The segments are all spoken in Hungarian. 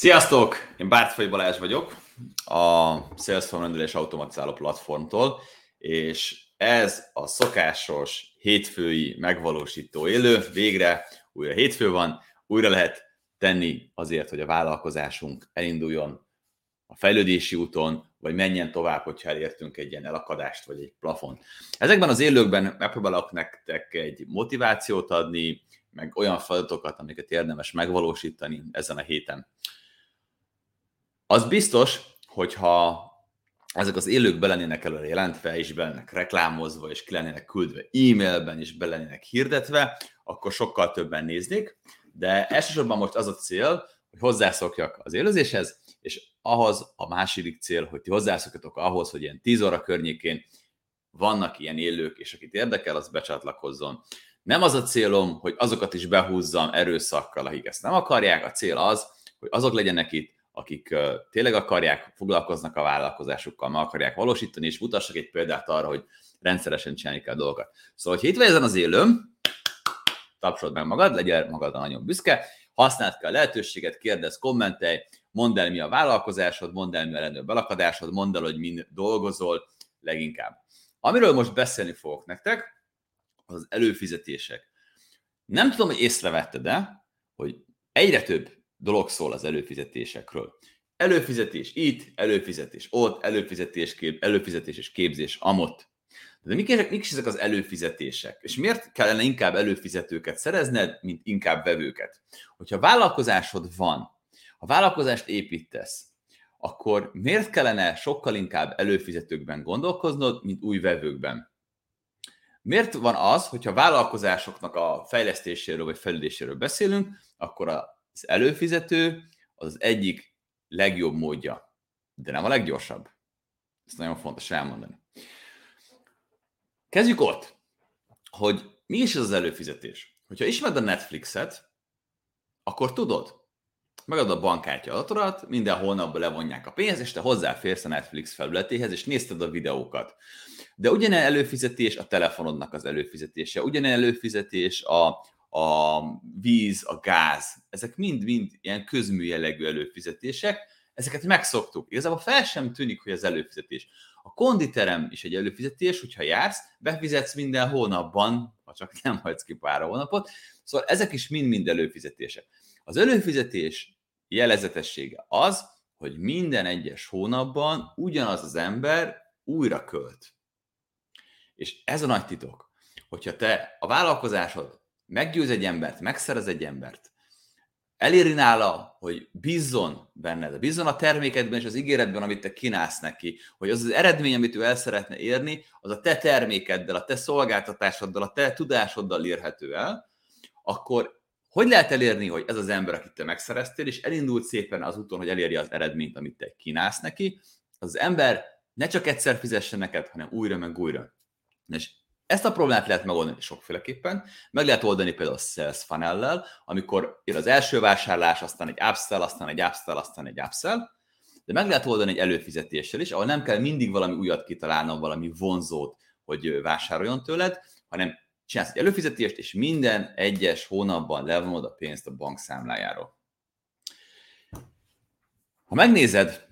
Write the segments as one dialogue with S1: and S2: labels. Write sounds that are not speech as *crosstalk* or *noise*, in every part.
S1: Sziasztok! Én Bártfai Balázs vagyok, a Salesforce rendelés automatizáló platformtól, és ez a szokásos hétfői megvalósító élő. Végre újra hétfő van, újra lehet tenni azért, hogy a vállalkozásunk elinduljon a fejlődési úton, vagy menjen tovább, hogyha elértünk egy ilyen elakadást, vagy egy plafon. Ezekben az élőkben megpróbálok nektek egy motivációt adni, meg olyan feladatokat, amiket érdemes megvalósítani ezen a héten. Az biztos, hogyha ezek az élők belennének előre jelentve, és belennének reklámozva, és ki lennének küldve e-mailben, és belennének hirdetve, akkor sokkal többen néznék, de elsősorban most az a cél, hogy hozzászokjak az élőzéshez, és ahhoz a második cél, hogy ti hozzászokjatok ahhoz, hogy ilyen 10 óra környékén vannak ilyen élők, és akit érdekel, az becsatlakozzon. Nem az a célom, hogy azokat is behúzzam erőszakkal, akik ezt nem akarják, a cél az, hogy azok legyenek itt, akik tényleg akarják, foglalkoznak a vállalkozásukkal, meg akarják valósítani, és mutassak egy példát arra, hogy rendszeresen csinálni kell dolgokat. Szóval, hogy hétve ezen az élőm, tapsod meg magad, legyél magadra nagyon büszke, használd ki a lehetőséget, kérdezz, kommentelj, mondd el, mi a vállalkozásod, mondd el, mi a legnagyobb belakadásod, mondd el, hogy mind dolgozol leginkább. Amiről most beszélni fogok nektek, az előfizetések. Nem tudom, hogy észrevetted de hogy egyre több dolog szól az előfizetésekről. Előfizetés itt, előfizetés ott, előfizetés, kép, előfizetés és képzés amott. De mik, mik is ezek az előfizetések? És miért kellene inkább előfizetőket szerezned, mint inkább vevőket? Hogyha vállalkozásod van, ha vállalkozást építesz, akkor miért kellene sokkal inkább előfizetőkben gondolkoznod, mint új vevőkben? Miért van az, hogyha vállalkozásoknak a fejlesztéséről vagy fejlődéséről beszélünk, akkor az előfizető az, az egyik legjobb módja, de nem a leggyorsabb. Ez nagyon fontos elmondani. Kezdjük ott, hogy mi is ez az előfizetés. Hogyha ismered a Netflixet, akkor tudod, megad a bankkártya adatodat, minden hónapban levonják a pénzt, és te hozzáférsz a Netflix felületéhez, és nézted a videókat. De ugyanilyen előfizetés a telefonodnak az előfizetése, ugyanilyen előfizetés a, a víz, a gáz, ezek mind-mind ilyen közműjellegű előfizetések, ezeket megszoktuk. Igazából fel sem tűnik, hogy az előfizetés. A konditerem is egy előfizetés, hogyha jársz, befizetsz minden hónapban, ha csak nem hagysz ki pár hónapot. Szóval ezek is mind-mind előfizetések. Az előfizetés jelezetessége az, hogy minden egyes hónapban ugyanaz az ember újra költ. És ez a nagy titok, hogyha te a vállalkozásod meggyőz egy embert, megszerez egy embert, eléri nála, hogy bízzon benned, bízzon a termékedben és az ígéretben, amit te kínálsz neki, hogy az az eredmény, amit ő el szeretne érni, az a te termékeddel, a te szolgáltatásoddal, a te tudásoddal érhető el, akkor hogy lehet elérni, hogy ez az ember, akit te megszereztél, és elindult szépen az úton, hogy elérje az eredményt, amit te kínálsz neki, az ember ne csak egyszer fizessen neked, hanem újra meg újra. És ezt a problémát lehet megoldani sokféleképpen. Meg lehet oldani például a sales funnel amikor jön az első vásárlás, aztán egy upsell, aztán egy upsell, aztán egy upsell, de meg lehet oldani egy előfizetéssel is, ahol nem kell mindig valami újat kitalálnom, valami vonzót, hogy vásároljon tőled, hanem csinálsz egy előfizetést, és minden egyes hónapban levonod a pénzt a bankszámlájáról. Ha megnézed,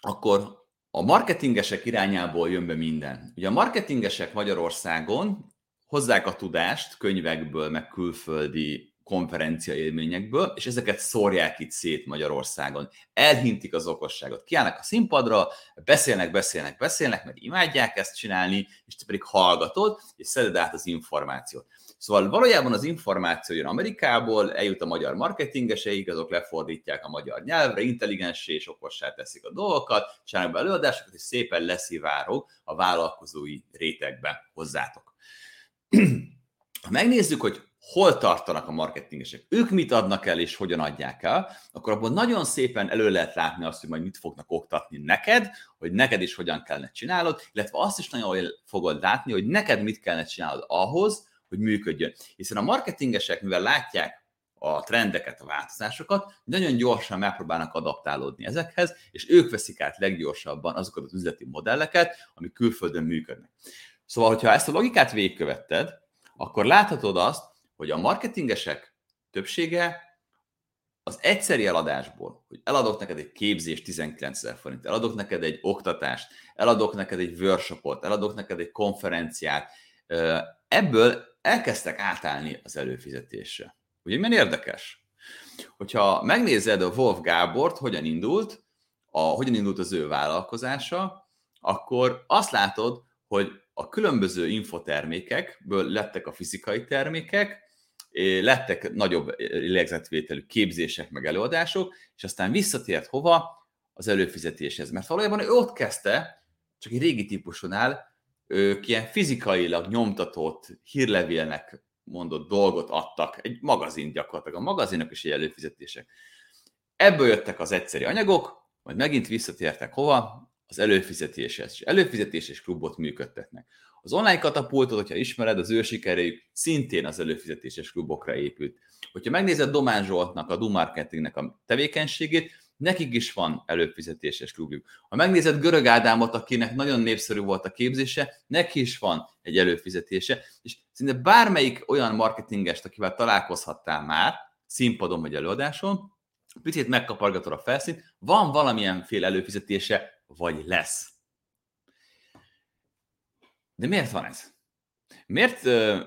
S1: akkor a marketingesek irányából jön be minden. Ugye a marketingesek Magyarországon hozzák a tudást könyvekből, meg külföldi konferencia élményekből, és ezeket szórják itt szét Magyarországon. Elhintik az okosságot. Kiállnak a színpadra, beszélnek, beszélnek, beszélnek, mert imádják ezt csinálni, és te pedig hallgatod, és szeded át az információt. Szóval valójában az információ jön Amerikából, eljut a magyar marketingeseig, azok lefordítják a magyar nyelvre, intelligensé és okossá teszik a dolgokat, csinálnak be előadásokat, és szépen leszivárog a vállalkozói rétegbe hozzátok. Ha megnézzük, hogy hol tartanak a marketingesek, ők mit adnak el és hogyan adják el, akkor abban nagyon szépen elő lehet látni azt, hogy majd mit fognak oktatni neked, hogy neked is hogyan kellene csinálod, illetve azt is nagyon jól fogod látni, hogy neked mit kellene csinálod ahhoz, hogy működjön. Hiszen a marketingesek, mivel látják a trendeket, a változásokat, nagyon gyorsan megpróbálnak adaptálódni ezekhez, és ők veszik át leggyorsabban azokat az üzleti modelleket, amik külföldön működnek. Szóval, hogyha ezt a logikát végigkövetted, akkor láthatod azt, hogy a marketingesek többsége az egyszeri eladásból, hogy eladok neked egy képzést 19 ezer forint, eladok neked egy oktatást, eladok neked egy workshopot, eladok neked egy konferenciát, ebből elkezdtek átállni az előfizetésre. Ugye milyen érdekes? Hogyha megnézed a Wolf Gábort, hogyan indult, a, hogyan indult az ő vállalkozása, akkor azt látod, hogy a különböző infotermékekből lettek a fizikai termékek, lettek nagyobb lélegzetvételű képzések, meg előadások, és aztán visszatért hova? Az előfizetéshez. Mert valójában ő ott kezdte, csak egy régi típusonál, ők ilyen fizikailag nyomtatott hírlevélnek mondott dolgot adtak, egy magazin gyakorlatilag, a magazinok is egy előfizetések. Ebből jöttek az egyszeri anyagok, majd megint visszatértek hova? Az előfizetéshez. És előfizetéses klubot működtetnek. Az online katapultot, hogyha ismered, az ő sikeréjük szintén az előfizetéses klubokra épült. Hogyha megnézed Domán Zsoltnak, a Dumarketingnek a tevékenységét, nekik is van előfizetéses klubjuk. Ha megnézed Görög Ádámot, akinek nagyon népszerű volt a képzése, neki is van egy előfizetése, és szinte bármelyik olyan marketingest, akivel találkozhattál már, színpadon vagy előadáson, picit megkapargatod a felszínt, van valamilyen fél előfizetése, vagy lesz. De miért van ez? Miért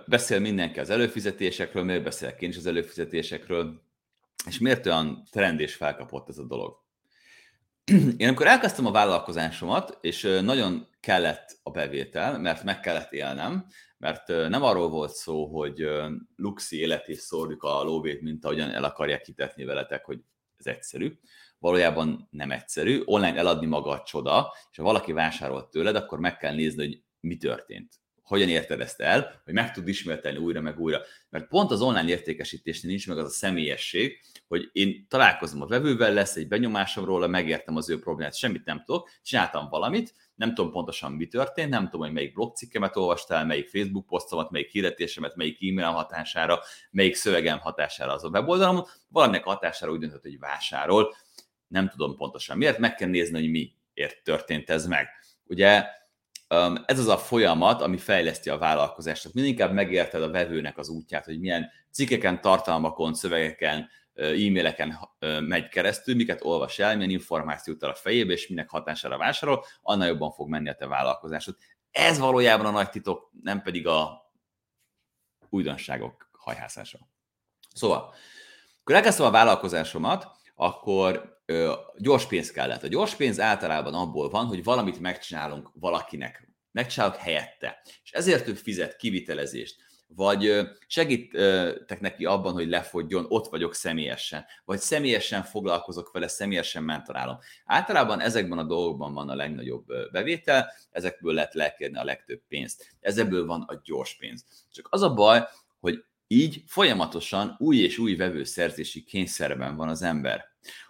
S1: beszél mindenki az előfizetésekről, miért beszélek én is az előfizetésekről, és miért olyan trend és felkapott ez a dolog? *clears throat* Én amikor elkezdtem a vállalkozásomat, és nagyon kellett a bevétel, mert meg kellett élnem, mert nem arról volt szó, hogy luxi életét szórjuk a lóvét, mint ahogyan el akarják hitetni veletek, hogy ez egyszerű. Valójában nem egyszerű. Online eladni maga a csoda, és ha valaki vásárolt tőled, akkor meg kell nézni, hogy mi történt. Hogyan érted ezt el, hogy meg tud ismételni újra meg újra. Mert pont az online értékesítésnél nincs meg az a személyesség, hogy én találkozom a vevővel, lesz egy benyomásom róla, megértem az ő problémát, semmit nem tudok, csináltam valamit, nem tudom pontosan mi történt, nem tudom, hogy melyik blogcikkemet olvastál, melyik Facebook posztomat, melyik hirdetésemet, melyik e-mail hatására, melyik szövegem hatására az a weboldalamon, valaminek hatására úgy döntött, hogy vásárol, nem tudom pontosan miért, meg kell nézni, hogy miért történt ez meg. Ugye ez az a folyamat, ami fejleszti a vállalkozást. Tehát minél inkább megérted a vevőnek az útját, hogy milyen cikkeken, tartalmakon, szövegeken, e-maileken megy keresztül, miket olvas el, milyen információt a fejébe, és minek hatására vásárol, annál jobban fog menni a te vállalkozásod. Ez valójában a nagy titok, nem pedig a újdonságok hajhászása. Szóval, akkor elkezdtem a vállalkozásomat, akkor gyors pénz kellett. A gyors pénz általában abból van, hogy valamit megcsinálunk valakinek, megcsinálok helyette. És ezért ő fizet kivitelezést, vagy segítek neki abban, hogy lefogjon, ott vagyok személyesen, vagy személyesen foglalkozok vele, személyesen mentorálom. Általában ezekben a dolgokban van a legnagyobb bevétel, ezekből lehet lekérni a legtöbb pénzt. Ezekből van a gyors pénz. Csak az a baj, hogy így folyamatosan új és új vevőszerzési kényszerben van az ember.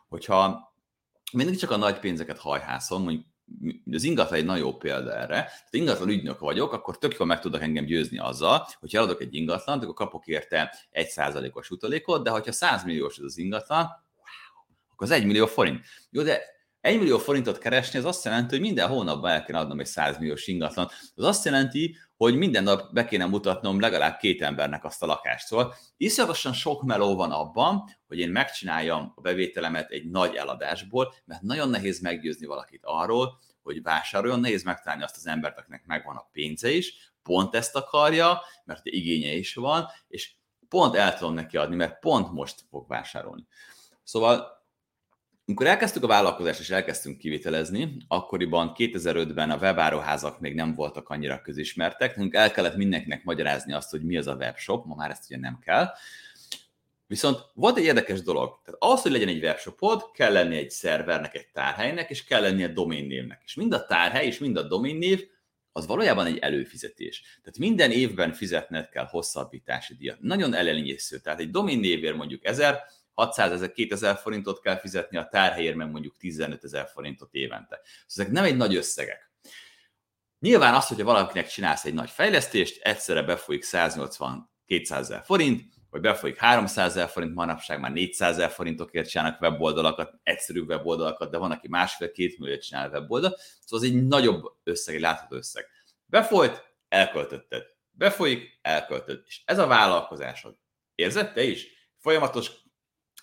S1: Hogyha mindig csak a nagy pénzeket hajhászom, mondjuk az ingatlan egy nagyon jó példa erre. Tehát ingatlan ügynök vagyok, akkor tök jól meg tudok engem győzni azzal, hogy eladok egy ingatlant, akkor kapok érte egy százalékos utalékot, de hogyha 100 milliós ez az ingatlan, wow, akkor az 1 millió forint. Jó, de 1 millió forintot keresni, az azt jelenti, hogy minden hónapban el kell adnom egy 100 milliós ingatlan. Az azt jelenti, hogy minden nap be kéne mutatnom legalább két embernek azt a lakást. Szóval iszonyatosan sok meló van abban, hogy én megcsináljam a bevételemet egy nagy eladásból, mert nagyon nehéz meggyőzni valakit arról, hogy vásároljon, nehéz megtalálni azt az embert, akinek megvan a pénze is, pont ezt akarja, mert igénye is van, és pont el tudom neki adni, mert pont most fog vásárolni. Szóval amikor elkezdtük a vállalkozást és elkezdtünk kivitelezni, akkoriban 2005-ben a webáruházak még nem voltak annyira közismertek, nekünk el kellett mindenkinek magyarázni azt, hogy mi az a webshop, ma már ezt ugye nem kell. Viszont volt egy érdekes dolog. Tehát ahhoz, hogy legyen egy webshopod, kell lenni egy szervernek, egy tárhelynek, és kell lenni egy doménnévnek. És mind a tárhely és mind a doménnév az valójában egy előfizetés. Tehát minden évben fizetned kell hosszabbítási díjat. Nagyon ellenyésző. Tehát egy doménnévért mondjuk 1000, 600 ezer, 2000 forintot kell fizetni, a tárhelyért meg mondjuk 15 ezer forintot évente. Szóval ezek nem egy nagy összegek. Nyilván az, hogyha valakinek csinálsz egy nagy fejlesztést, egyszerre befolyik 180 200 ezer forint, vagy befolyik 300 ezer forint, manapság már 400 ezer forintokért csinálnak weboldalakat, egyszerű weboldalakat, de van, aki másfél-két milliót csinál weboldal, szóval az egy nagyobb összeg, egy látható összeg. Befolyt, elköltötted. Befolyik, elköltöd. És ez a vállalkozásod. Érzed te is? Folyamatos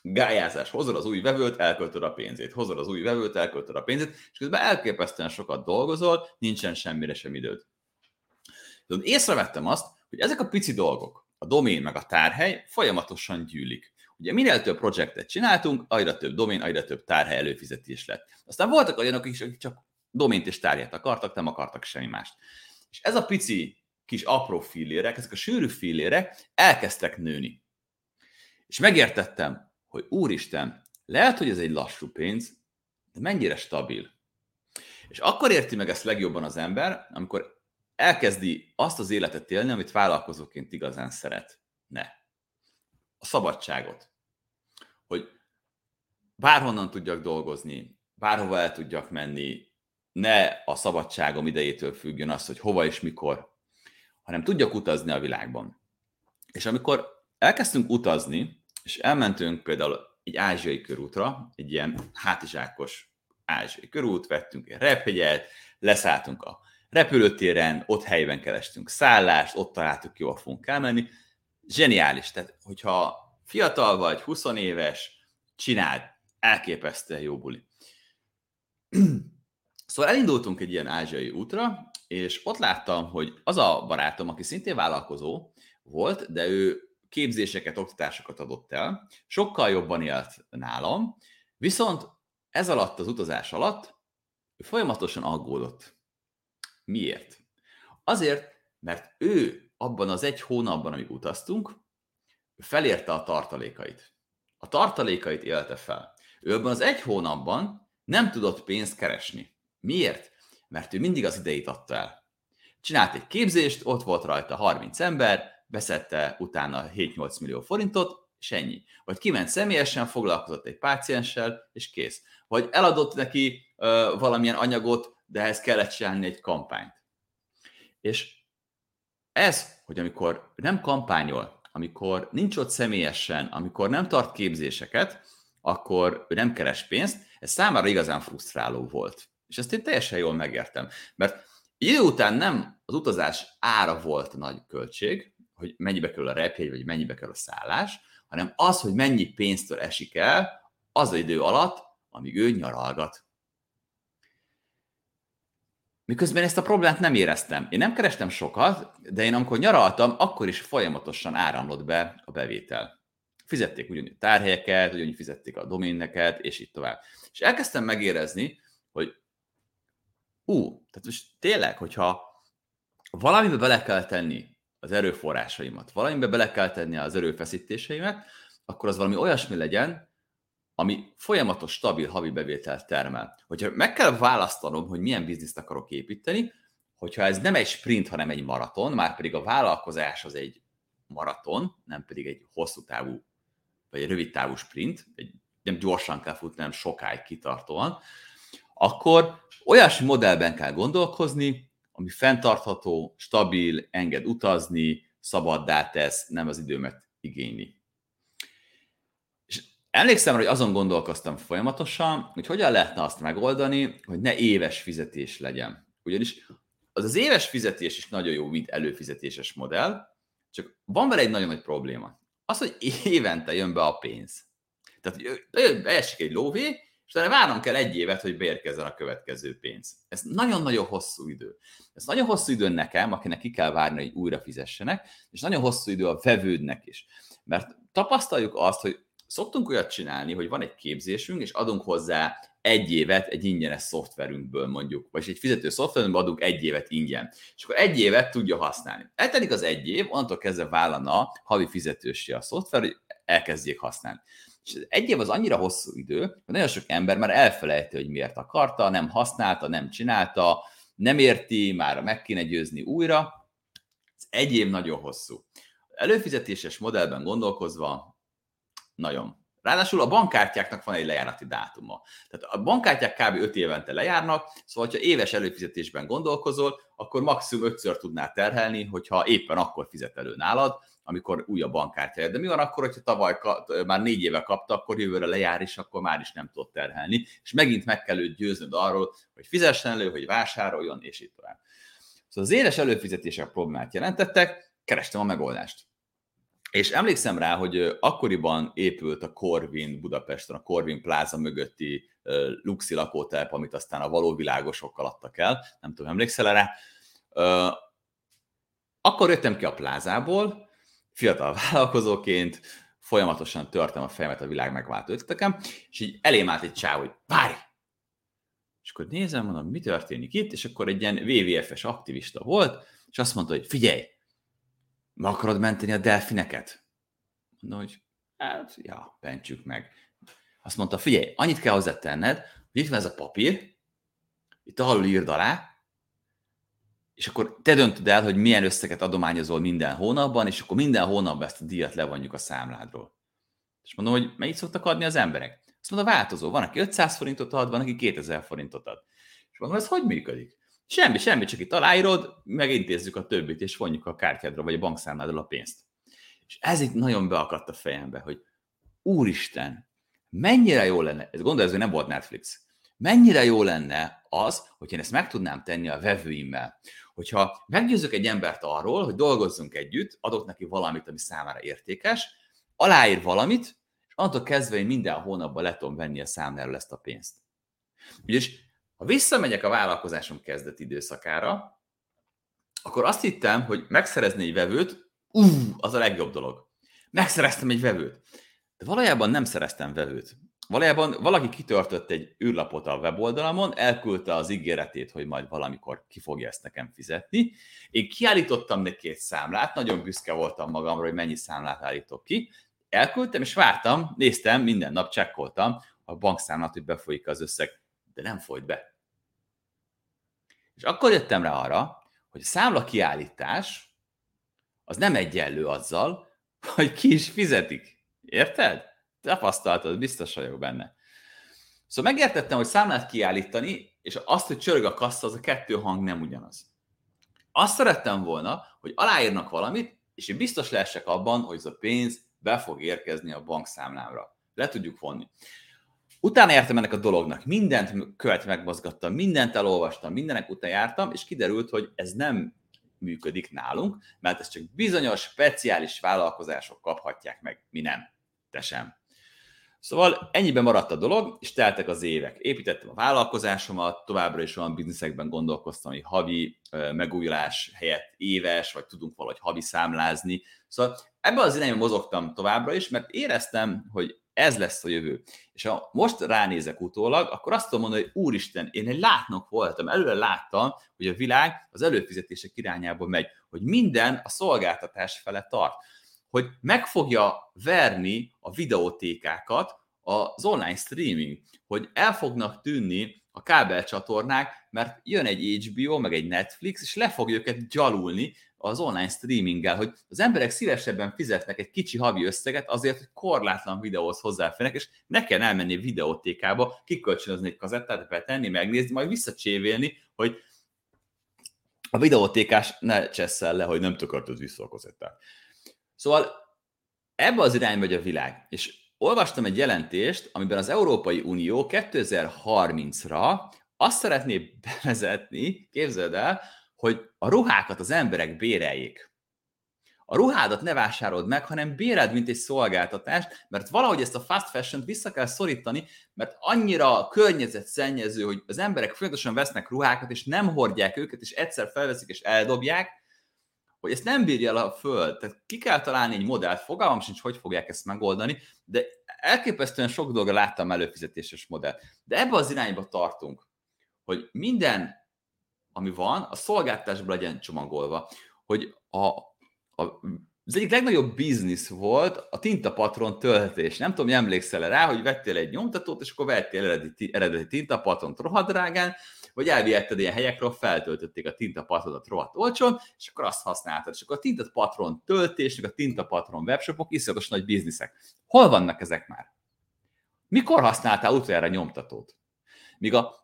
S1: gályázás, hozod az új vevőt, elköltöd a pénzét, hozod az új vevőt, elköltöd a pénzét, és közben elképesztően sokat dolgozol, nincsen semmire sem időd. Tudod, észrevettem azt, hogy ezek a pici dolgok, a domén meg a tárhely folyamatosan gyűlik. Ugye minél több projektet csináltunk, egyre több domén, egyre több tárhely előfizetés lett. Aztán voltak olyanok is, akik csak domént és tárgyát akartak, nem akartak semmi mást. És ez a pici kis apró fillérek, ezek a sűrű fillérek elkezdtek nőni. És megértettem, hogy úristen, lehet, hogy ez egy lassú pénz, de mennyire stabil. És akkor érti meg ezt legjobban az ember, amikor elkezdi azt az életet élni, amit vállalkozóként igazán szeret. Ne. A szabadságot. Hogy bárhonnan tudjak dolgozni, bárhova el tudjak menni, ne a szabadságom idejétől függjön az, hogy hova és mikor, hanem tudjak utazni a világban. És amikor elkezdtünk utazni, és elmentünk például egy ázsiai körútra, egy ilyen hátizsákos ázsiai körút, vettünk egy rephegyet, leszálltunk a repülőtéren, ott helyben kerestünk szállást, ott találtuk a fogunk elmenni. Zseniális, tehát hogyha fiatal vagy, 20 éves, csináld, elképesztően jó buli. *clears throat* Szóval elindultunk egy ilyen ázsiai útra, és ott láttam, hogy az a barátom, aki szintén vállalkozó volt, de ő képzéseket, oktatásokat adott el, sokkal jobban élt nálam, viszont ez alatt, az utazás alatt ő folyamatosan aggódott. Miért? Azért, mert ő abban az egy hónapban, amíg utaztunk, felérte a tartalékait. A tartalékait élte fel. Ő abban az egy hónapban nem tudott pénzt keresni. Miért? Mert ő mindig az idejét adta el. Csinált egy képzést, ott volt rajta 30 ember, beszette utána 7-8 millió forintot, és ennyi. Vagy kiment személyesen, foglalkozott egy pácienssel, és kész. Vagy eladott neki ö, valamilyen anyagot, de ehhez kellett csinálni egy kampányt. És ez, hogy amikor nem kampányol, amikor nincs ott személyesen, amikor nem tart képzéseket, akkor ő nem keres pénzt, ez számára igazán frusztráló volt. És ezt én teljesen jól megértem. Mert idő után nem az utazás ára volt a nagy költség, hogy mennyibe kerül a repjegy, vagy mennyibe kerül a szállás, hanem az, hogy mennyi pénztől esik el az az idő alatt, amíg ő nyaralgat. Miközben ezt a problémát nem éreztem. Én nem kerestem sokat, de én amikor nyaraltam, akkor is folyamatosan áramlott be a bevétel. Fizették ugyanúgy tárhelyeket, ugyanúgy fizették a doméneket, és így tovább. És elkezdtem megérezni, hogy ú, tehát most tényleg, hogyha valamibe bele kell tenni az erőforrásaimat, valamibe bele kell tenni az erőfeszítéseimet, akkor az valami olyasmi legyen, ami folyamatos, stabil havi bevételt termel. Hogyha meg kell választanom, hogy milyen bizniszt akarok építeni, hogyha ez nem egy sprint, hanem egy maraton, már pedig a vállalkozás az egy maraton, nem pedig egy hosszú távú, vagy egy rövid távú sprint, egy, nem gyorsan kell futni, nem sokáig kitartóan, akkor olyasmi modellben kell gondolkozni, ami fenntartható, stabil, enged utazni, szabaddá tesz, nem az időmet igényli. Emlékszem, hogy azon gondolkoztam folyamatosan, hogy hogyan lehetne azt megoldani, hogy ne éves fizetés legyen. Ugyanis az az éves fizetés is nagyon jó, mint előfizetéses modell, csak van vele egy nagyon nagy probléma. Az, hogy évente jön be a pénz. Tehát, beesik egy lóvé, és utána várnom kell egy évet, hogy beérkezzen a következő pénz. Ez nagyon-nagyon hosszú idő. Ez nagyon hosszú idő nekem, akinek ki kell várni, hogy újra fizessenek, és nagyon hosszú idő a vevődnek is. Mert tapasztaljuk azt, hogy szoktunk olyat csinálni, hogy van egy képzésünk, és adunk hozzá egy évet egy ingyenes szoftverünkből mondjuk, vagy egy fizető szoftverünkből adunk egy évet ingyen, és akkor egy évet tudja használni. Eltelik az egy év, onnantól kezdve vállalna havi fizetősi a szoftver, hogy elkezdjék használni. És egy év az annyira hosszú idő, hogy nagyon sok ember már elfelejti, hogy miért akarta, nem használta, nem csinálta, nem érti, már meg kéne győzni újra. Ez egy év nagyon hosszú. Előfizetéses modellben gondolkozva nagyon. Ráadásul a bankkártyáknak van egy lejárati dátuma. Tehát a bankkártyák kb. 5 évente lejárnak, szóval ha éves előfizetésben gondolkozol, akkor maximum 5-ször tudnál terhelni, hogyha éppen akkor fizet elő nálad, amikor új a bankkártyája. De mi van akkor, hogyha tavaly már négy éve kapta, akkor jövőre lejár, és akkor már is nem tud terhelni, és megint meg kell őt győznöd arról, hogy fizessen elő, hogy vásároljon, és így tovább. Szóval az éles előfizetések problémát jelentettek, kerestem a megoldást. És emlékszem rá, hogy akkoriban épült a Corvin Budapesten, a Corvin pláza mögötti luxi lakótelep, amit aztán a való világosokkal adtak el, nem tudom, emlékszel rá. Akkor jöttem ki a plázából, fiatal *laughs* vállalkozóként, folyamatosan törtem a fejemet a világ megváltó ötletekem, és így elém állt egy csáv, hogy várj! És akkor nézem, mondom, mi történik itt, és akkor egy ilyen WWF-es aktivista volt, és azt mondta, hogy figyelj, meg akarod menteni a delfineket? Mondom, hogy hát, ja, bentsük meg. Azt mondta, figyelj, annyit kell hozzátenned, hogy itt van ez a papír, itt alul írd alá, és akkor te döntöd el, hogy milyen összeget adományozol minden hónapban, és akkor minden hónapban ezt a díjat levonjuk a számládról. És mondom, hogy mennyit szoktak adni az emberek? Azt mondom, változó. Van, aki 500 forintot ad, van, aki 2000 forintot ad. És mondom, ez hogy működik? Semmi, semmi, csak itt aláírod, megintézzük a többit, és vonjuk a kártyádra, vagy a bankszámládra a pénzt. És ez itt nagyon beakadt a fejembe, hogy úristen, mennyire jó lenne, ez gondolj, ez nem volt Netflix, mennyire jó lenne az, hogy én ezt meg tudnám tenni a vevőimmel. Hogyha meggyőzök egy embert arról, hogy dolgozzunk együtt, adok neki valamit, ami számára értékes, aláír valamit, és attól kezdve én minden hónapban le tudom venni a számláról ezt a pénzt. Ugyanis ha visszamegyek a vállalkozásom kezdeti időszakára, akkor azt hittem, hogy megszerezni egy vevőt, ú, az a legjobb dolog. Megszereztem egy vevőt. De valójában nem szereztem vevőt. Valójában valaki kitöltött egy űrlapot a weboldalamon, elküldte az ígéretét, hogy majd valamikor ki fogja ezt nekem fizetni. Én kiállítottam neki egy számlát, nagyon büszke voltam magamra, hogy mennyi számlát állítok ki. Elküldtem, és vártam, néztem, minden nap csekkoltam a bankszámlát, hogy befolyik az összeg, de nem folyt be. És akkor jöttem rá arra, hogy a számla kiállítás az nem egyenlő azzal, hogy ki is fizetik. Érted? tapasztaltad, biztos vagyok benne. Szóval megértettem, hogy számlát kiállítani, és azt, hogy csörög a kassa, az a kettő hang nem ugyanaz. Azt szerettem volna, hogy aláírnak valamit, és én biztos lehessek abban, hogy ez a pénz be fog érkezni a bankszámlámra. Le tudjuk vonni. Utána értem ennek a dolognak, mindent követ megmozgattam, mindent elolvastam, mindenek után jártam, és kiderült, hogy ez nem működik nálunk, mert ezt csak bizonyos, speciális vállalkozások kaphatják meg, mi nem. Te sem. Szóval ennyiben maradt a dolog, és teltek az évek. Építettem a vállalkozásomat, továbbra is olyan bizniszekben gondolkoztam, hogy havi megújulás helyett éves, vagy tudunk valahogy havi számlázni. Szóval ebben az irányban mozogtam továbbra is, mert éreztem, hogy ez lesz a jövő. És ha most ránézek utólag, akkor azt tudom mondani, hogy úristen, én egy látnok voltam, előre láttam, hogy a világ az előfizetések irányába megy, hogy minden a szolgáltatás fele tart hogy meg fogja verni a videótékákat az online streaming, hogy el fognak tűnni a kábelcsatornák, mert jön egy HBO, meg egy Netflix, és le fog őket gyalulni az online streaminggel, hogy az emberek szívesebben fizetnek egy kicsi havi összeget azért, hogy korlátlan videóhoz hozzáférnek, és ne kell elmenni videótékába, kikölcsönözni egy kazettát, betenni, megnézni, majd visszacsévélni, hogy a videótékás ne csesszel le, hogy nem tökörtöd vissza a kazettát. Szóval ebbe az irány megy a világ. És olvastam egy jelentést, amiben az Európai Unió 2030-ra azt szeretné bevezetni, képzeld el, hogy a ruhákat az emberek béreljék. A ruhádat ne vásárold meg, hanem béred, mint egy szolgáltatást, mert valahogy ezt a fast fashion vissza kell szorítani, mert annyira környezetszennyező, hogy az emberek folyamatosan vesznek ruhákat, és nem hordják őket, és egyszer felveszik és eldobják, hogy ezt nem bírja el a föld. Tehát ki kell találni egy modellt, fogalmam sincs, hogy fogják ezt megoldani, de elképesztően sok dolga láttam előfizetéses modellt. De ebbe az irányba tartunk, hogy minden, ami van, a szolgáltatásban legyen csomagolva. Hogy a, a az egyik legnagyobb biznisz volt a tintapatron töltés. Nem tudom, hogy emlékszel rá, hogy vettél egy nyomtatót, és akkor vettél eredeti, eredeti tintapatront rohadrágán, vagy elvihetted ilyen helyekről, feltöltötték a tintapatrodat rohadt olcsón, és akkor azt használtad. És akkor a tintapatron töltésnek, a tintapatron webshopok iszonyatos nagy bizniszek. Hol vannak ezek már? Mikor használtál utoljára nyomtatót? Míg a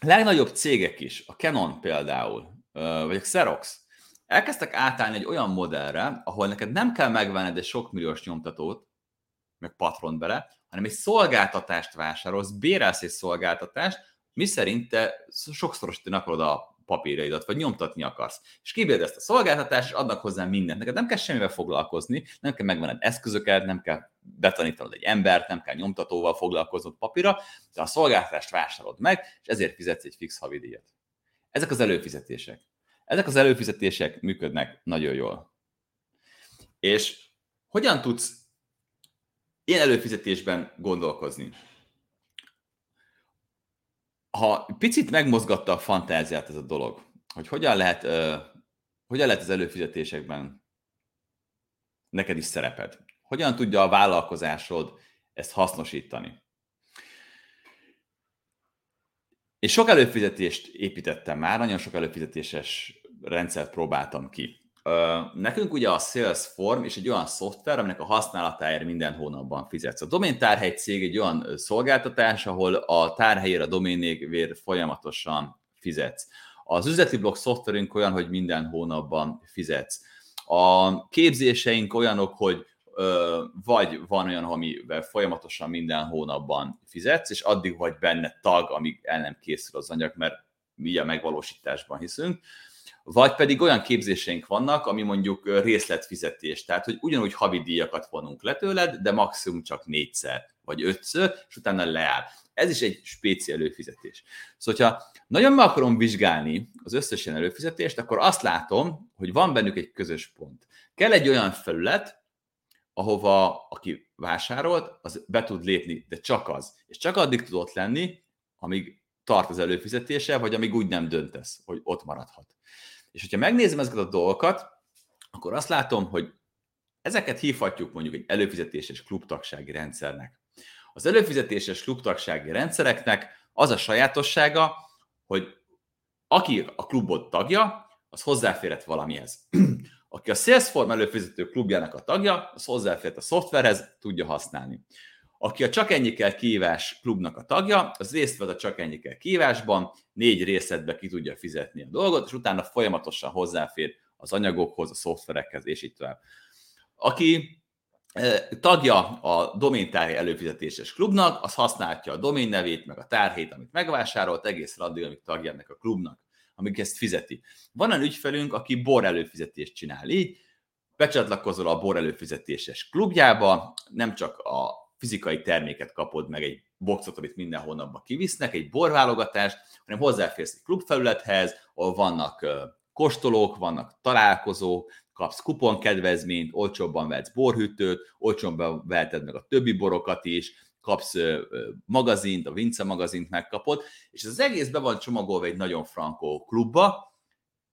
S1: legnagyobb cégek is, a Canon például, vagy a Xerox, elkezdtek átállni egy olyan modellre, ahol neked nem kell megvenned egy sok milliós nyomtatót, meg patron bele, hanem egy szolgáltatást vásárolsz, bérelsz egy szolgáltatást, mi szerint te sokszorosítani akarod a papírjaidat, vagy nyomtatni akarsz. És kibéld ezt a szolgáltatást, és adnak hozzá mindent. Neked nem kell semmivel foglalkozni, nem kell megvenned eszközöket, nem kell betanítanod egy embert, nem kell nyomtatóval foglalkoznod papírra, de a szolgáltatást vásárolod meg, és ezért fizetsz egy fix havidíjat. Ezek az előfizetések. Ezek az előfizetések működnek nagyon jól. És hogyan tudsz ilyen előfizetésben gondolkozni? Ha picit megmozgatta a fantáziát ez a dolog, hogy hogyan lehet, uh, hogyan lehet az előfizetésekben neked is szereped, hogyan tudja a vállalkozásod ezt hasznosítani. És sok előfizetést építettem már, nagyon sok előfizetéses rendszert próbáltam ki. Nekünk ugye a Salesform és egy olyan szoftver, aminek a használatáért minden hónapban fizetsz. A Domain Tárhely cég egy olyan szolgáltatás, ahol a tárhelyére a doménnévért folyamatosan fizetsz. Az üzleti blog szoftverünk olyan, hogy minden hónapban fizetsz. A képzéseink olyanok, hogy vagy van olyan, amivel folyamatosan minden hónapban fizetsz, és addig vagy benne tag, amíg el nem készül az anyag, mert mi a megvalósításban hiszünk, vagy pedig olyan képzéseink vannak, ami mondjuk részletfizetés, tehát hogy ugyanúgy havi díjakat vonunk le tőled, de maximum csak négyszer, vagy ötször, és utána leáll. Ez is egy spéci előfizetés. Szóval, ha nagyon meg akarom vizsgálni az összes ilyen előfizetést, akkor azt látom, hogy van bennük egy közös pont. Kell egy olyan felület, ahova aki vásárolt, az be tud lépni, de csak az. És csak addig tudott lenni, amíg tart az előfizetése, vagy amíg úgy nem döntesz, hogy ott maradhat. És hogyha megnézem ezeket a dolgokat, akkor azt látom, hogy ezeket hívhatjuk mondjuk egy előfizetéses klubtagsági rendszernek. Az előfizetéses klubtagsági rendszereknek az a sajátossága, hogy aki a klubot tagja, az hozzáférhet valamihez. *clears throat* Aki a Salesforce előfizető klubjának a tagja, az hozzáférhet a szoftverhez, tudja használni. Aki a Csak ennyi kell kívás klubnak a tagja, az részt vett a Csak ennyi kell kívásban, négy részletbe ki tudja fizetni a dolgot, és utána folyamatosan hozzáfér az anyagokhoz, a szoftverekhez, és így tovább. Aki e, tagja a doméntárhely előfizetéses klubnak, az használja a domén nevét, meg a tárhét, amit megvásárolt, egészen addig, amíg tagja ennek a klubnak, amíg ezt fizeti. Van egy ügyfelünk, aki bor előfizetést csinál így, becsatlakozol a bor előfizetéses klubjába, nem csak a fizikai terméket kapod meg, egy boxot, amit minden hónapban kivisznek, egy borválogatást, hanem hozzáférsz egy klubfelülethez, ahol vannak kóstolók, vannak találkozók, kapsz kuponkedvezményt, olcsóbban vehetsz borhűtőt, olcsóbban veheted meg a többi borokat is, kapsz magazint, a Vince magazint megkapod, és ez az egész be van csomagolva egy nagyon frankó klubba,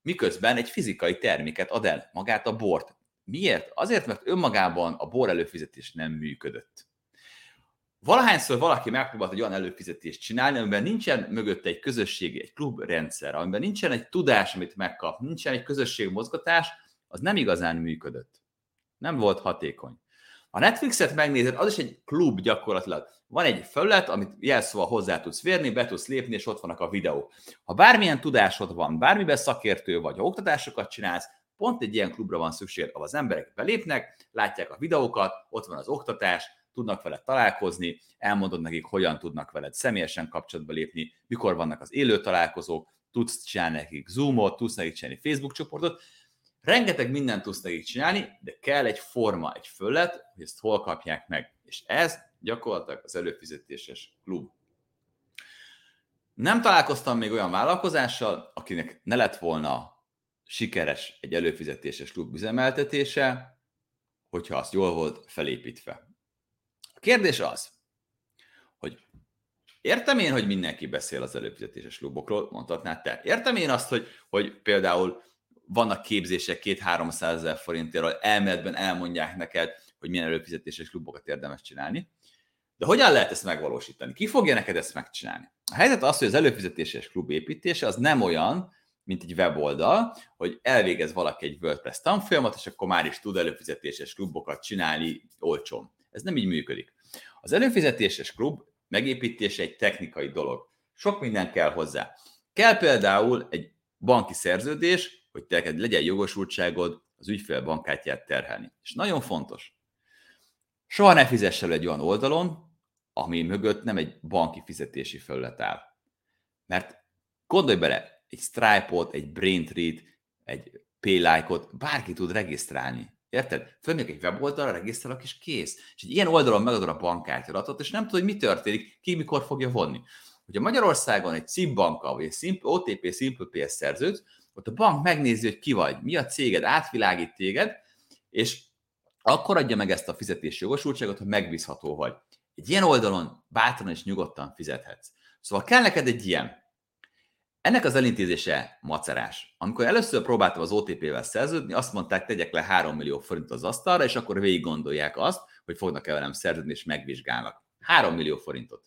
S1: miközben egy fizikai terméket ad el, magát a bort. Miért? Azért, mert önmagában a bor előfizetés nem működött. Valahányszor valaki megpróbált egy olyan előfizetést csinálni, amiben nincsen mögötte egy közösségi, egy klubrendszer, amiben nincsen egy tudás, amit megkap, nincsen egy közösség mozgatás, az nem igazán működött. Nem volt hatékony. A Netflixet megnézed, az is egy klub gyakorlatilag. Van egy felület, amit jelszóval hozzá tudsz vérni, be tudsz lépni, és ott vannak a videók. Ha bármilyen tudásod van, bármiben szakértő vagy, ha oktatásokat csinálsz, pont egy ilyen klubra van szükség, ahol az emberek belépnek, látják a videókat, ott van az oktatás, tudnak veled találkozni, elmondod nekik, hogyan tudnak veled személyesen kapcsolatba lépni, mikor vannak az élő találkozók, tudsz csinálni nekik Zoomot, tudsz nekik csinálni Facebook csoportot, rengeteg mindent tudsz nekik csinálni, de kell egy forma, egy föllet, hogy ezt hol kapják meg. És ez gyakorlatilag az előfizetéses klub. Nem találkoztam még olyan vállalkozással, akinek ne lett volna sikeres egy előfizetéses klub üzemeltetése, hogyha azt jól volt felépítve kérdés az, hogy értem én, hogy mindenki beszél az előfizetéses klubokról, mondhatnád te. Értem én azt, hogy, hogy például vannak képzések két 300 ezer forintért, elméletben elmondják neked, hogy milyen előfizetéses klubokat érdemes csinálni. De hogyan lehet ezt megvalósítani? Ki fogja neked ezt megcsinálni? A helyzet az, hogy az előfizetéses klub építése az nem olyan, mint egy weboldal, hogy elvégez valaki egy WordPress tanfolyamat, és akkor már is tud előfizetéses klubokat csinálni olcsón. Ez nem így működik. Az előfizetéses klub megépítése egy technikai dolog. Sok minden kell hozzá. Kell például egy banki szerződés, hogy te legyen jogosultságod az ügyfél bankkártyát terhelni. És nagyon fontos. Soha ne fizess el egy olyan oldalon, ami mögött nem egy banki fizetési felület áll. Mert gondolj bele, egy Stripe-ot, egy Braintree-t, egy Payline-ot, bárki tud regisztrálni. Érted? Fölmegyek egy weboldalra, regisztrálok, és kész. És egy ilyen oldalon megadod a bankkártyadatot, és nem tudod, hogy mi történik, ki mikor fogja vonni. Hogyha Magyarországon egy CIP banka, vagy egy OTP Simple PS szerződ, ott a bank megnézi, hogy ki vagy, mi a céged, átvilágít téged, és akkor adja meg ezt a fizetési jogosultságot, hogy megbízható vagy. Egy ilyen oldalon bátran és nyugodtan fizethetsz. Szóval kell neked egy ilyen. Ennek az elintézése macerás. Amikor először próbáltam az OTP-vel szerződni, azt mondták, tegyek le 3 millió forint az asztalra, és akkor végig gondolják azt, hogy fognak-e velem szerződni, és megvizsgálnak. 3 millió forintot.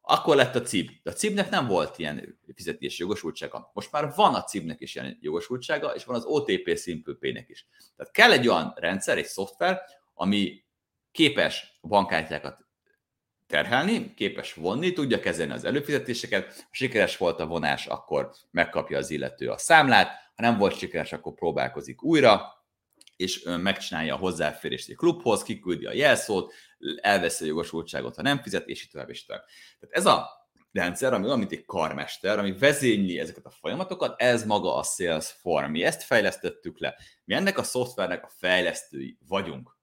S1: Akkor lett a CIB. De a CIB-nek nem volt ilyen fizetési jogosultsága. Most már van a CIB-nek is ilyen jogosultsága, és van az OTP Pay-nek is. Tehát kell egy olyan rendszer, egy szoftver, ami képes a bankkártyákat terhelni, képes vonni, tudja kezelni az előfizetéseket, ha sikeres volt a vonás, akkor megkapja az illető a számlát, ha nem volt sikeres, akkor próbálkozik újra, és megcsinálja a hozzáférést egy klubhoz, kiküldi a jelszót, elveszi a jogosultságot, ha nem fizet, és így tovább, és tovább. Tehát ez a rendszer, ami olyan, mint egy karmester, ami vezényli ezeket a folyamatokat, ez maga a Salesforce. Mi ezt fejlesztettük le. Mi ennek a szoftvernek a fejlesztői vagyunk.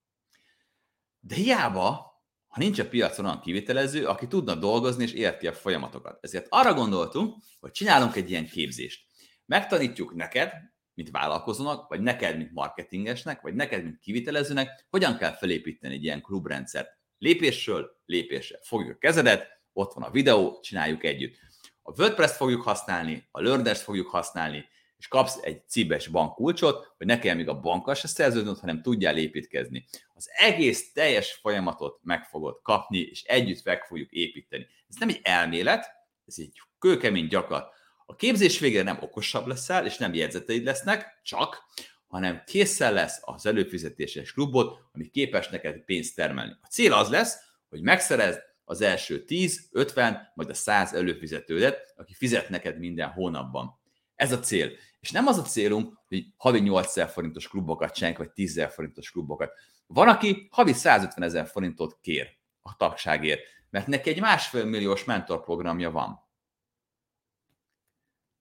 S1: De hiába ha nincs a piacon olyan kivitelező, aki tudna dolgozni és érti a folyamatokat. Ezért arra gondoltunk, hogy csinálunk egy ilyen képzést. Megtanítjuk neked, mint vállalkozónak, vagy neked, mint marketingesnek, vagy neked, mint kivitelezőnek, hogyan kell felépíteni egy ilyen klubrendszert. Lépésről lépésre. Fogjuk a kezedet, ott van a videó, csináljuk együtt. A WordPress-t fogjuk használni, a Learners fogjuk használni, és kapsz egy cibes bankkulcsot, hogy ne kell még a bankkal se szerződnöd, hanem tudjál építkezni. Az egész teljes folyamatot meg fogod kapni, és együtt meg fogjuk építeni. Ez nem egy elmélet, ez egy kőkemény gyakorlat. A képzés végére nem okosabb leszel, és nem jegyzeteid lesznek, csak, hanem készen lesz az előfizetéses klubot, ami képes neked pénzt termelni. A cél az lesz, hogy megszerezd az első 10, 50, majd a 100 előfizetődet, aki fizet neked minden hónapban. Ez a cél. És nem az a célunk, hogy havi 8000 forintos klubokat csináljuk, vagy 10 forintos klubokat. Van, aki havi 150 ezer forintot kér a tagságért, mert neki egy másfél milliós mentorprogramja van.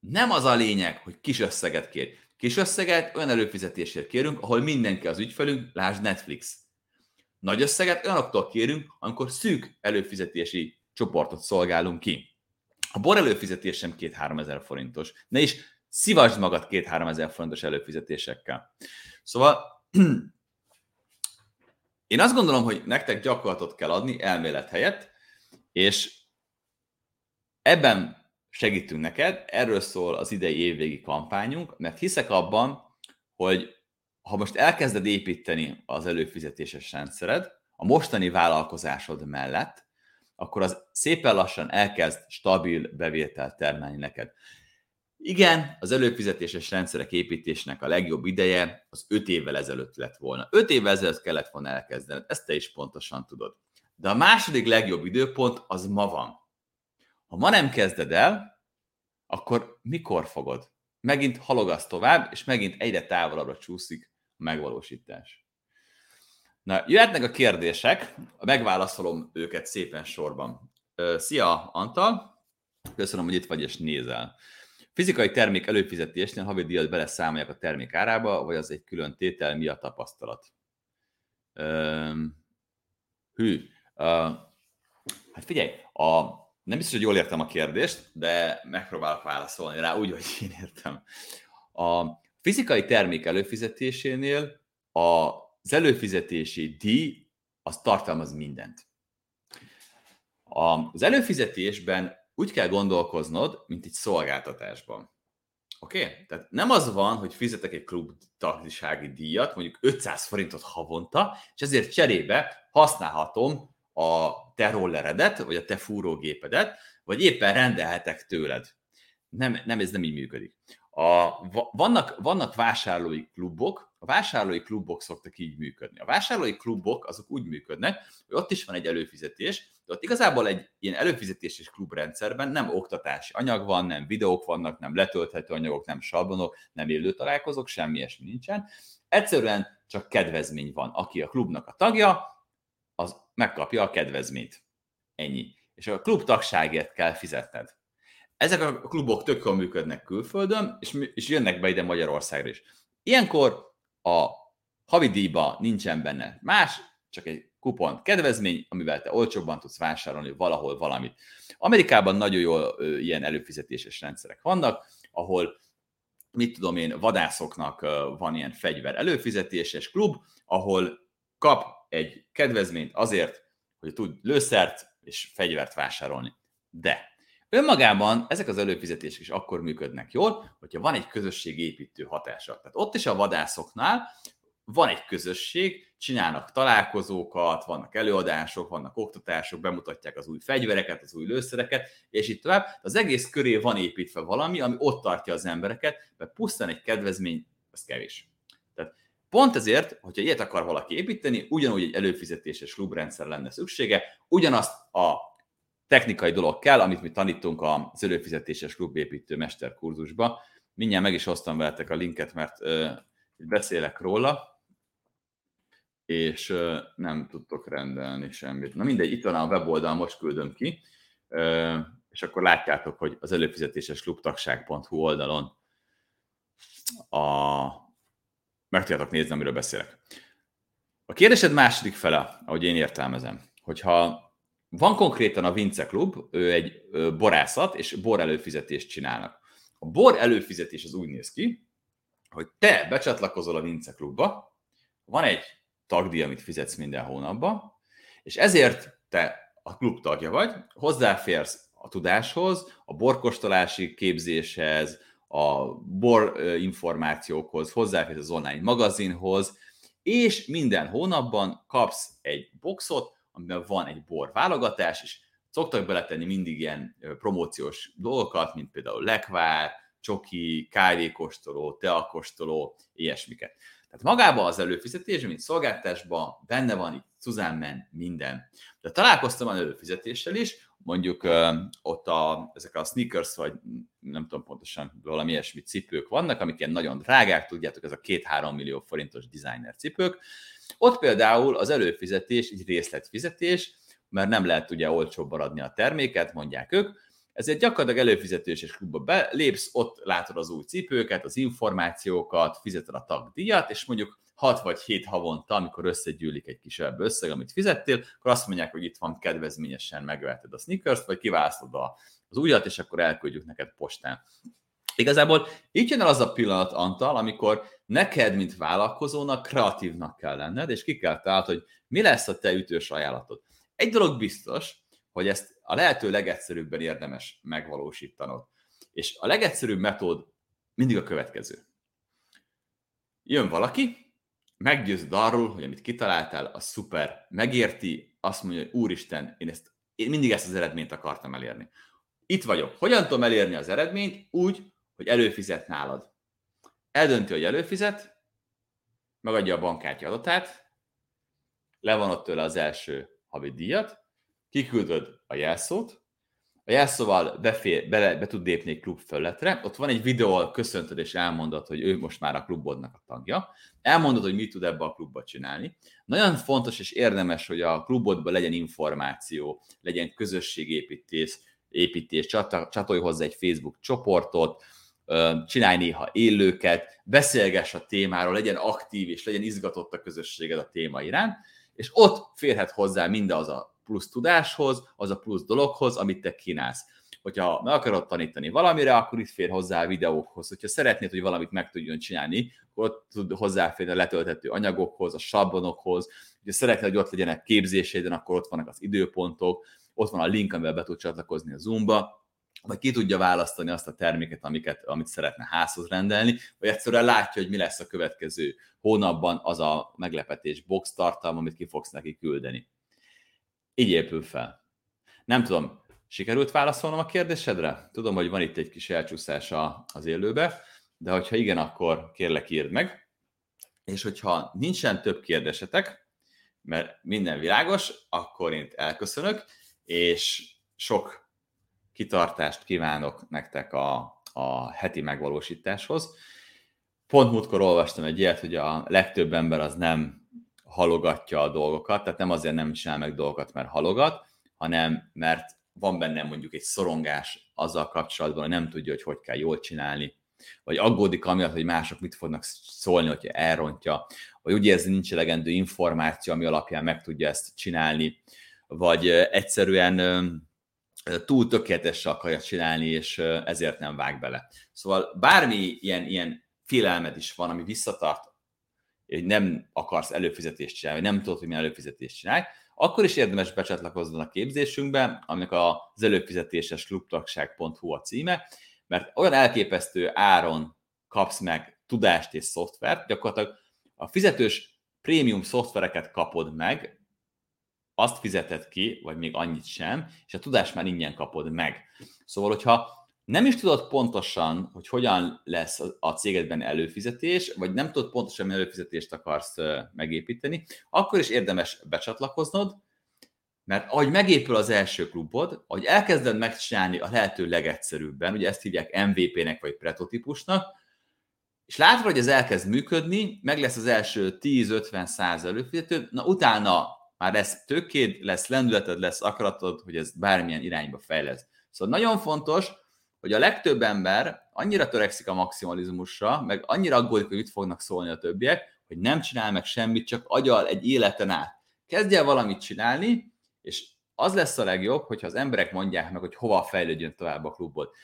S1: Nem az a lényeg, hogy kis összeget kér. Kis összeget olyan előfizetésért kérünk, ahol mindenki az ügyfelünk, lásd Netflix. Nagy összeget olyanoktól kérünk, amikor szűk előfizetési csoportot szolgálunk ki. A bor előfizetés sem 2-3 ezer forintos. Ne is szívasd magad 2-3 ezer forintos előfizetésekkel. Szóval *clears throat* én azt gondolom, hogy nektek gyakorlatot kell adni elmélet helyett, és ebben segítünk neked, erről szól az idei évvégi kampányunk, mert hiszek abban, hogy ha most elkezded építeni az előfizetéses rendszered, a mostani vállalkozásod mellett, akkor az szépen lassan elkezd stabil bevételt termelni neked. Igen, az előfizetéses rendszerek építésnek a legjobb ideje az 5 évvel ezelőtt lett volna. 5 évvel ezelőtt kellett volna elkezdened, ezt te is pontosan tudod. De a második legjobb időpont az ma van. Ha ma nem kezded el, akkor mikor fogod? Megint halogasz tovább, és megint egyre távolabbra csúszik a megvalósítás. Na, jöhetnek a kérdések, megválaszolom őket szépen sorban. Szia, Antal! Köszönöm, hogy itt vagy és nézel. Fizikai termék előfizetésnél havi díjat beleszámolják a termék árába, vagy az egy külön tétel, mi a tapasztalat? hű. Hát figyelj, a, nem biztos, hogy jól értem a kérdést, de megpróbálok válaszolni rá úgy, hogy én értem. A fizikai termék előfizetésénél az előfizetési díj az tartalmaz mindent. Az előfizetésben úgy kell gondolkoznod, mint egy szolgáltatásban. Oké? Okay? Tehát nem az van, hogy fizetek egy klub tagsági díjat, mondjuk 500 forintot havonta, és ezért cserébe használhatom a te rolleredet, vagy a te fúrógépedet, vagy éppen rendelhetek tőled. Nem, nem, ez nem így működik. A, vannak, vannak vásárlói klubok, a vásárlói klubok szoktak így működni. A vásárlói klubok azok úgy működnek, hogy ott is van egy előfizetés, de ott igazából egy ilyen előfizetéses klubrendszerben nem oktatási anyag van, nem videók vannak, nem letölthető anyagok, nem sablonok, nem élő találkozók, semmi ilyesmi nincsen. Egyszerűen csak kedvezmény van. Aki a klubnak a tagja, az megkapja a kedvezményt. Ennyi. És a klub tagságért kell fizetned. ezek a klubok tök jól működnek külföldön, és, és jönnek be ide Magyarországra is. Ilyenkor a havidíjba nincsen benne más, csak egy kupon kedvezmény, amivel te olcsóbban tudsz vásárolni valahol valamit. Amerikában nagyon jó ilyen előfizetéses rendszerek vannak, ahol mit tudom én, vadászoknak van ilyen fegyver előfizetéses klub, ahol kap egy kedvezményt azért, hogy tud lőszert és fegyvert vásárolni. De önmagában ezek az előfizetések is akkor működnek jól, hogyha van egy közösségépítő hatása. Tehát ott is a vadászoknál van egy közösség, csinálnak találkozókat, vannak előadások, vannak oktatások, bemutatják az új fegyvereket, az új lőszereket, és itt tovább. Az egész köré van építve valami, ami ott tartja az embereket, mert pusztán egy kedvezmény, az kevés. Tehát pont ezért, hogyha ilyet akar valaki építeni, ugyanúgy egy előfizetéses klubrendszer lenne szüksége, ugyanazt a technikai dolog kell, amit mi tanítunk az előfizetéses klubépítő mesterkurzusba. Mindjárt meg is hoztam veletek a linket, mert beszélek róla és nem tudtok rendelni semmit. Na mindegy, itt van a weboldal, most küldöm ki, és akkor látjátok, hogy az előfizetéses klubtagság.hu oldalon a... meg tudjátok nézni, amiről beszélek. A kérdésed második fele, ahogy én értelmezem, hogyha van konkrétan a Vince Klub, ő egy borászat, és bor előfizetést csinálnak. A bor előfizetés az úgy néz ki, hogy te becsatlakozol a Vince Klubba, van egy tagdíj, amit fizetsz minden hónapban, és ezért te a klub tagja vagy, hozzáférsz a tudáshoz, a borkostolási képzéshez, a bor információkhoz, hozzáférsz az online magazinhoz, és minden hónapban kapsz egy boxot, amiben van egy bor válogatás, és szoktak beletenni mindig ilyen promóciós dolgokat, mint például lekvár, csoki, kávékóstoló, teakóstoló, ilyesmiket. Tehát magában az előfizetés, mint szolgáltásban benne van itt Suzanne minden. De találkoztam az előfizetéssel is, mondjuk ott a, ezek a sneakers, vagy nem tudom pontosan, valami ilyesmi cipők vannak, amik ilyen nagyon drágák, tudjátok, ez a két-három millió forintos designer cipők. Ott például az előfizetés egy részletfizetés, mert nem lehet ugye olcsóbban adni a terméket, mondják ők, ezért gyakorlatilag előfizetős és klubba belépsz, ott látod az új cipőket, az információkat, fizeted a tagdíjat, és mondjuk 6 vagy 7 havonta, amikor összegyűlik egy kisebb összeg, amit fizettél, akkor azt mondják, hogy itt van kedvezményesen megveheted a sneakers vagy kiválasztod az újat, és akkor elküldjük neked postán. Igazából így jön el az a pillanat, Antal, amikor neked, mint vállalkozónak kreatívnak kell lenned, és ki kell talált, hogy mi lesz a te ütős ajánlatod. Egy dolog biztos, hogy ezt a lehető legegyszerűbben érdemes megvalósítanod. És a legegyszerűbb metód mindig a következő. Jön valaki, meggyőzd arról, hogy amit kitaláltál, az szuper, megérti, azt mondja, hogy úristen, én, ezt, én mindig ezt az eredményt akartam elérni. Itt vagyok. Hogyan tudom elérni az eredményt? Úgy, hogy előfizet nálad. Eldönti, hogy előfizet, megadja a bankkártya adatát, levonott tőle az első havi díjat, kiküldöd a jelszót, a jelszóval befér, be, be tud lépni egy klub felületre, ott van egy videó, köszöntöd és elmondod, hogy ő most már a klubodnak a tagja, elmondod, hogy mit tud ebbe a klubba csinálni. Nagyon fontos és érdemes, hogy a klubodban legyen információ, legyen közösségépítés, építés, csatolj hozzá egy Facebook csoportot, csinálj néha élőket, beszélgess a témáról, legyen aktív és legyen izgatott a közösséged a téma iránt, és ott férhet hozzá mindaz a plusz tudáshoz, az a plusz dologhoz, amit te kínálsz. Hogyha meg akarod tanítani valamire, akkor itt fér hozzá a videókhoz. Hogyha szeretnéd, hogy valamit meg tudjon csinálni, akkor ott tud hozzáférni a letölthető anyagokhoz, a sablonokhoz. Ha szeretnéd, hogy ott legyenek képzéséden, akkor ott vannak az időpontok, ott van a link, amivel be tud csatlakozni a Zoomba, vagy ki tudja választani azt a terméket, amiket, amit szeretne házhoz rendelni, vagy egyszerűen látja, hogy mi lesz a következő hónapban az a meglepetés box tartalma, amit ki fogsz neki küldeni. Így épül fel. Nem tudom, sikerült válaszolnom a kérdésedre? Tudom, hogy van itt egy kis elcsúszás az élőbe, de hogyha igen, akkor kérlek írd meg. És hogyha nincsen több kérdésetek, mert minden világos, akkor én elköszönök, és sok kitartást kívánok nektek a, a heti megvalósításhoz. Pont múltkor olvastam egy ilyet, hogy a legtöbb ember az nem halogatja a dolgokat, tehát nem azért nem csinál meg dolgokat, mert halogat, hanem mert van benne mondjuk egy szorongás azzal kapcsolatban, hogy nem tudja, hogy hogy kell jól csinálni, vagy aggódik amiatt, hogy mások mit fognak szólni, hogyha elrontja, vagy úgy érzi, nincs elegendő információ, ami alapján meg tudja ezt csinálni, vagy egyszerűen túl tökéletesen akarja csinálni, és ezért nem vág bele. Szóval bármi ilyen, ilyen félelmed is van, ami visszatart, hogy nem akarsz előfizetést csinálni, vagy nem tudod, hogy milyen előfizetést csinálj, akkor is érdemes becsatlakozni a képzésünkbe, aminek az előfizetéses klubtagság.hu a címe, mert olyan elképesztő áron kapsz meg tudást és szoftvert, gyakorlatilag a fizetős prémium szoftvereket kapod meg, azt fizeted ki, vagy még annyit sem, és a tudást már ingyen kapod meg. Szóval, hogyha nem is tudod pontosan, hogy hogyan lesz a cégedben előfizetés, vagy nem tudod pontosan, milyen előfizetést akarsz megépíteni, akkor is érdemes becsatlakoznod, mert ahogy megépül az első klubod, ahogy elkezded megcsinálni a lehető legegyszerűbben, ugye ezt hívják MVP-nek vagy prototípusnak, és látod, hogy ez elkezd működni, meg lesz az első 10-50 száz előfizető, na utána már lesz tökéd, lesz lendületed, lesz akaratod, hogy ez bármilyen irányba fejlesz. Szóval nagyon fontos, hogy a legtöbb ember annyira törekszik a maximalizmusra, meg annyira aggódik, hogy mit fognak szólni a többiek, hogy nem csinál meg semmit, csak agyal egy életen át. Kezdj el valamit csinálni, és az lesz a legjobb, hogyha az emberek mondják meg, hogy hova fejlődjön tovább a klubot.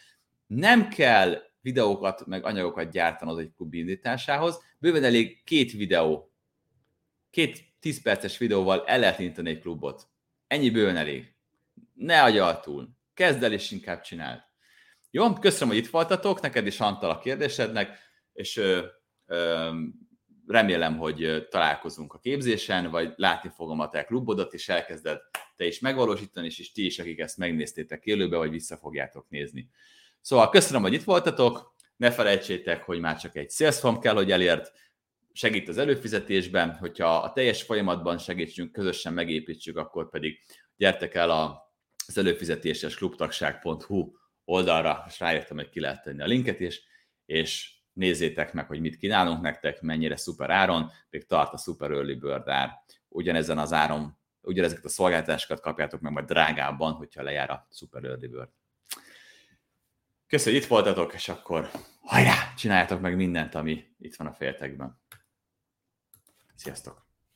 S1: Nem kell videókat, meg anyagokat gyártanod egy klub indításához, bőven elég két videó, két 10 perces videóval el lehet indítani egy klubot. Ennyi bőven elég. Ne agyal túl. Kezd el és inkább csináld. Jó, köszönöm, hogy itt voltatok, neked is Antal a kérdésednek, és ö, ö, remélem, hogy találkozunk a képzésen, vagy látni fogom a te klubodat, és elkezded te is megvalósítani, és, és ti is, akik ezt megnéztétek élőbe, vagy vissza fogjátok nézni. Szóval köszönöm, hogy itt voltatok, ne felejtsétek, hogy már csak egy sales kell, hogy elért, segít az előfizetésben, hogyha a teljes folyamatban segítsünk, közösen megépítsük, akkor pedig gyertek el az előfizetéses klubtagság.hu oldalra, és rájöttem, hogy ki lehet tenni a linket is, és nézzétek meg, hogy mit kínálunk nektek, mennyire szuper áron, még tart a Super Early Bird ár. Ugyanezen az áron, ugyanezeket a szolgáltatásokat kapjátok meg majd drágábban, hogyha lejár a Super Early Bird. Köszönjük, hogy itt voltatok, és akkor hajrá, csináljátok meg mindent, ami itt van a féltekben. Sziasztok!